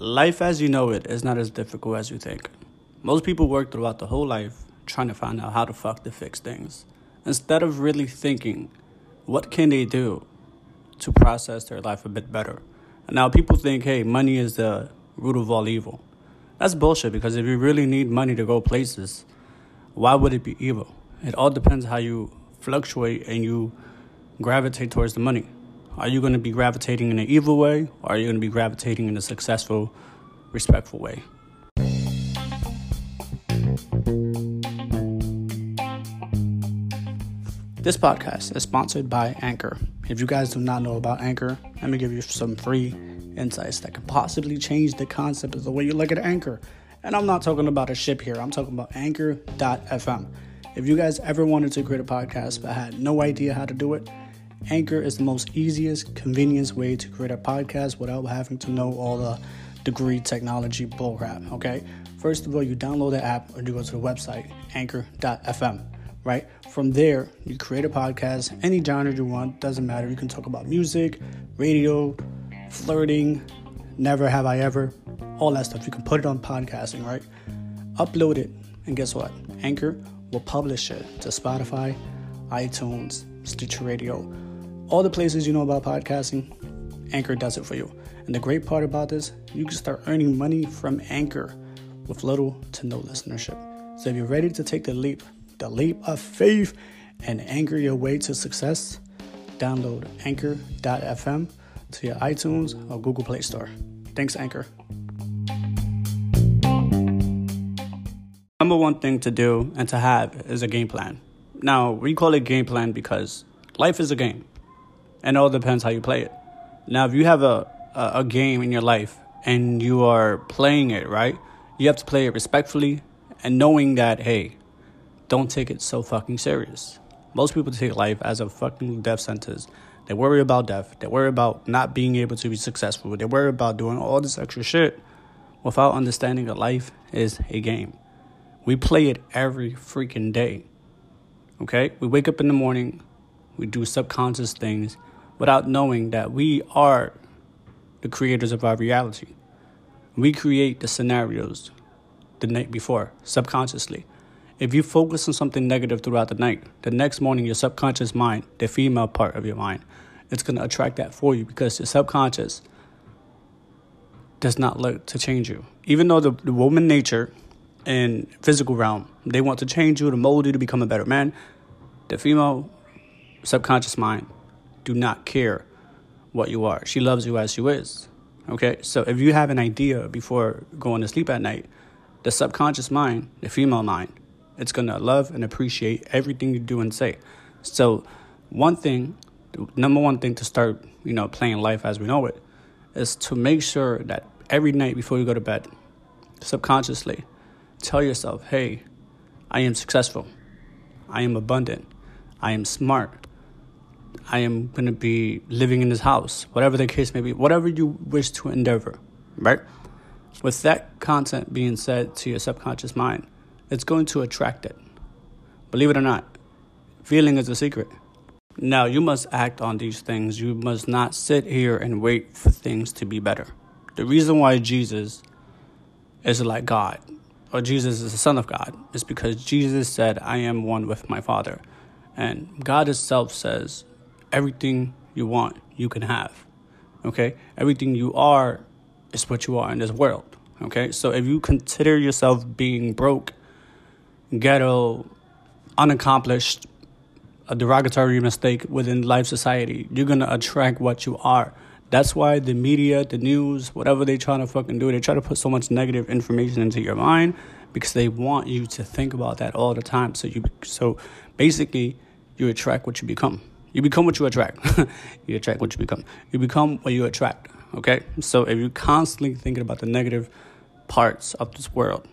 Life as you know it is not as difficult as you think. Most people work throughout the whole life trying to find out how the fuck to fix things. Instead of really thinking, what can they do to process their life a bit better? Now people think, hey, money is the root of all evil. That's bullshit because if you really need money to go places, why would it be evil? It all depends how you fluctuate and you gravitate towards the money. Are you going to be gravitating in an evil way or are you going to be gravitating in a successful, respectful way? This podcast is sponsored by Anchor. If you guys do not know about Anchor, let me give you some free insights that could possibly change the concept of the way you look at Anchor. And I'm not talking about a ship here, I'm talking about Anchor.fm. If you guys ever wanted to create a podcast but had no idea how to do it, Anchor is the most easiest, convenience way to create a podcast without having to know all the degree technology bullcrap. Okay, first of all, you download the app or you go to the website Anchor.fm right? From there, you create a podcast, any genre you want, doesn't matter. You can talk about music, radio, flirting, never have I ever, all that stuff. You can put it on podcasting, right? Upload it, and guess what? Anchor will publish it to Spotify, iTunes, Stitcher Radio, all the places you know about podcasting. Anchor does it for you. And the great part about this, you can start earning money from Anchor with little to no listenership. So if you're ready to take the leap, the leap of faith and anchor your way to success, download anchor.fm to your iTunes or Google Play Store. Thanks, Anchor. Number one thing to do and to have is a game plan. Now, we call it game plan because life is a game, and it all depends how you play it. Now, if you have a, a, a game in your life and you are playing it right, you have to play it respectfully and knowing that, hey, don't take it so fucking serious. Most people take life as a fucking death sentence. They worry about death. They worry about not being able to be successful. They worry about doing all this extra shit without understanding that life is a game. We play it every freaking day. Okay? We wake up in the morning, we do subconscious things without knowing that we are the creators of our reality. We create the scenarios the night before subconsciously. If you focus on something negative throughout the night, the next morning your subconscious mind, the female part of your mind, it's going to attract that for you because your subconscious does not look to change you. Even though the, the woman nature and physical realm, they want to change you, to mold you to become a better man, the female subconscious mind do not care what you are. She loves you as you is. Okay? So if you have an idea before going to sleep at night, the subconscious mind, the female mind, it's going to love and appreciate everything you do and say. So, one thing, number one thing to start, you know, playing life as we know it, is to make sure that every night before you go to bed, subconsciously, tell yourself, hey, I am successful. I am abundant. I am smart. I am going to be living in this house, whatever the case may be, whatever you wish to endeavor, right? With that content being said to your subconscious mind, it's going to attract it. Believe it or not, feeling is a secret. Now, you must act on these things. You must not sit here and wait for things to be better. The reason why Jesus is like God, or Jesus is the Son of God, is because Jesus said, I am one with my Father. And God Himself says, everything you want, you can have. Okay? Everything you are is what you are in this world. Okay? So if you consider yourself being broke, ghetto, unaccomplished, a derogatory mistake within life society, you're gonna attract what you are. That's why the media, the news, whatever they trying to fucking do, they try to put so much negative information into your mind because they want you to think about that all the time. So you, so basically, you attract what you become. You become what you attract. you attract what you become. You become what you attract. Okay? So if you're constantly thinking about the negative parts of this world,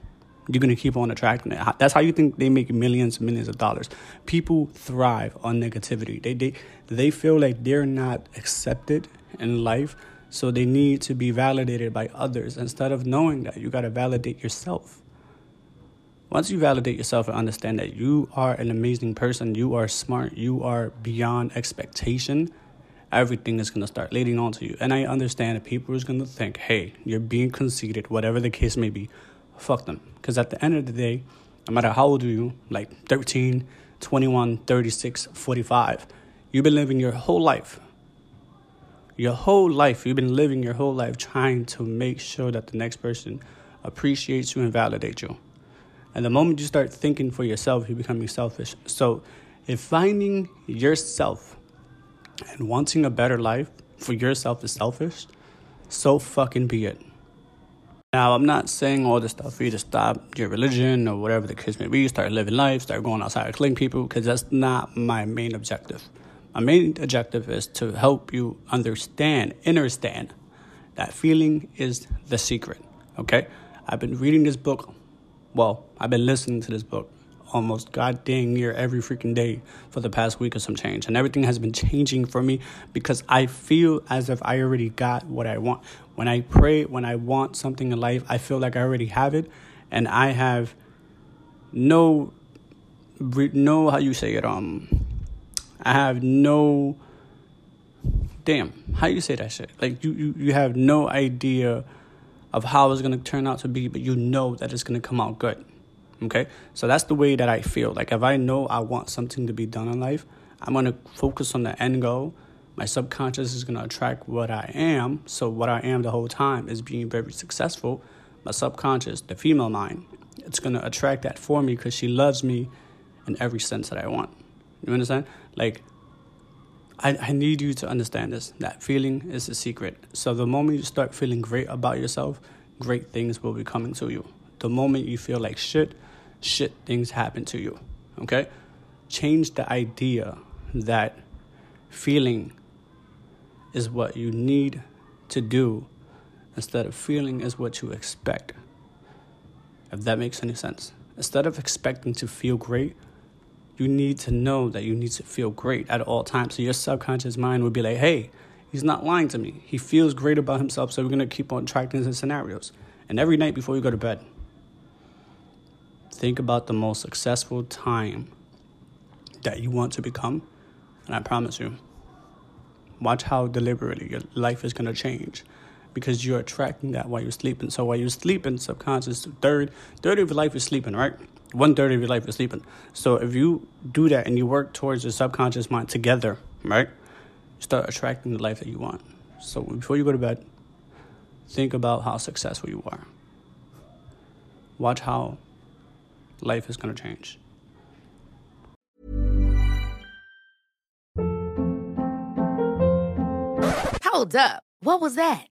you're going to keep on attracting it. That's how you think they make millions and millions of dollars. People thrive on negativity. They, they, they feel like they're not accepted in life, so they need to be validated by others. Instead of knowing that, you got to validate yourself. Once you validate yourself and understand that you are an amazing person, you are smart, you are beyond expectation, everything is going to start leading on to you. And I understand that people is going to think, hey, you're being conceited, whatever the case may be. Fuck them. Because at the end of the day, no matter how old you, like 13, 21, 36, 45, you've been living your whole life. Your whole life, you've been living your whole life trying to make sure that the next person appreciates you and validates you. And the moment you start thinking for yourself, you're becoming selfish. So, if finding yourself and wanting a better life for yourself is selfish, so fucking be it. Now, I'm not saying all this stuff for you to stop your religion or whatever the case may be, start living life, start going outside killing people, because that's not my main objective. My main objective is to help you understand, understand that feeling is the secret. Okay? I've been reading this book well, I've been listening to this book almost goddamn near every freaking day for the past week or some change. And everything has been changing for me because I feel as if I already got what I want. When I pray, when I want something in life, I feel like I already have it. And I have no, no, how you say it, um, I have no, damn, how you say that shit? Like you, you, you have no idea of how it's going to turn out to be, but you know that it's going to come out good. Okay? So that's the way that I feel. Like if I know I want something to be done in life, I'm going to focus on the end goal. My subconscious is going to attract what I am. So what I am the whole time is being very successful. My subconscious, the female mind, it's going to attract that for me because she loves me in every sense that I want. You understand? Like I, I need you to understand this. That feeling is a secret. So the moment you start feeling great about yourself, great things will be coming to you. The moment you feel like shit, shit things happen to you. Okay? Change the idea that feeling is what you need to do instead of feeling is what you expect. If that makes any sense. Instead of expecting to feel great, you need to know that you need to feel great at all times. So your subconscious mind would be like, hey, he's not lying to me. He feels great about himself, so we're going to keep on tracking his scenarios. And every night before you go to bed, think about the most successful time that you want to become. And I promise you, watch how deliberately your life is going to change because you're attracting that while you're sleeping. So while you're sleeping, subconscious, third, third of your life is sleeping, right? One third of your life is sleeping. So if you do that and you work towards your subconscious mind together, right? You start attracting the life that you want. So before you go to bed, think about how successful you are. Watch how life is going to change. Hold up. What was that?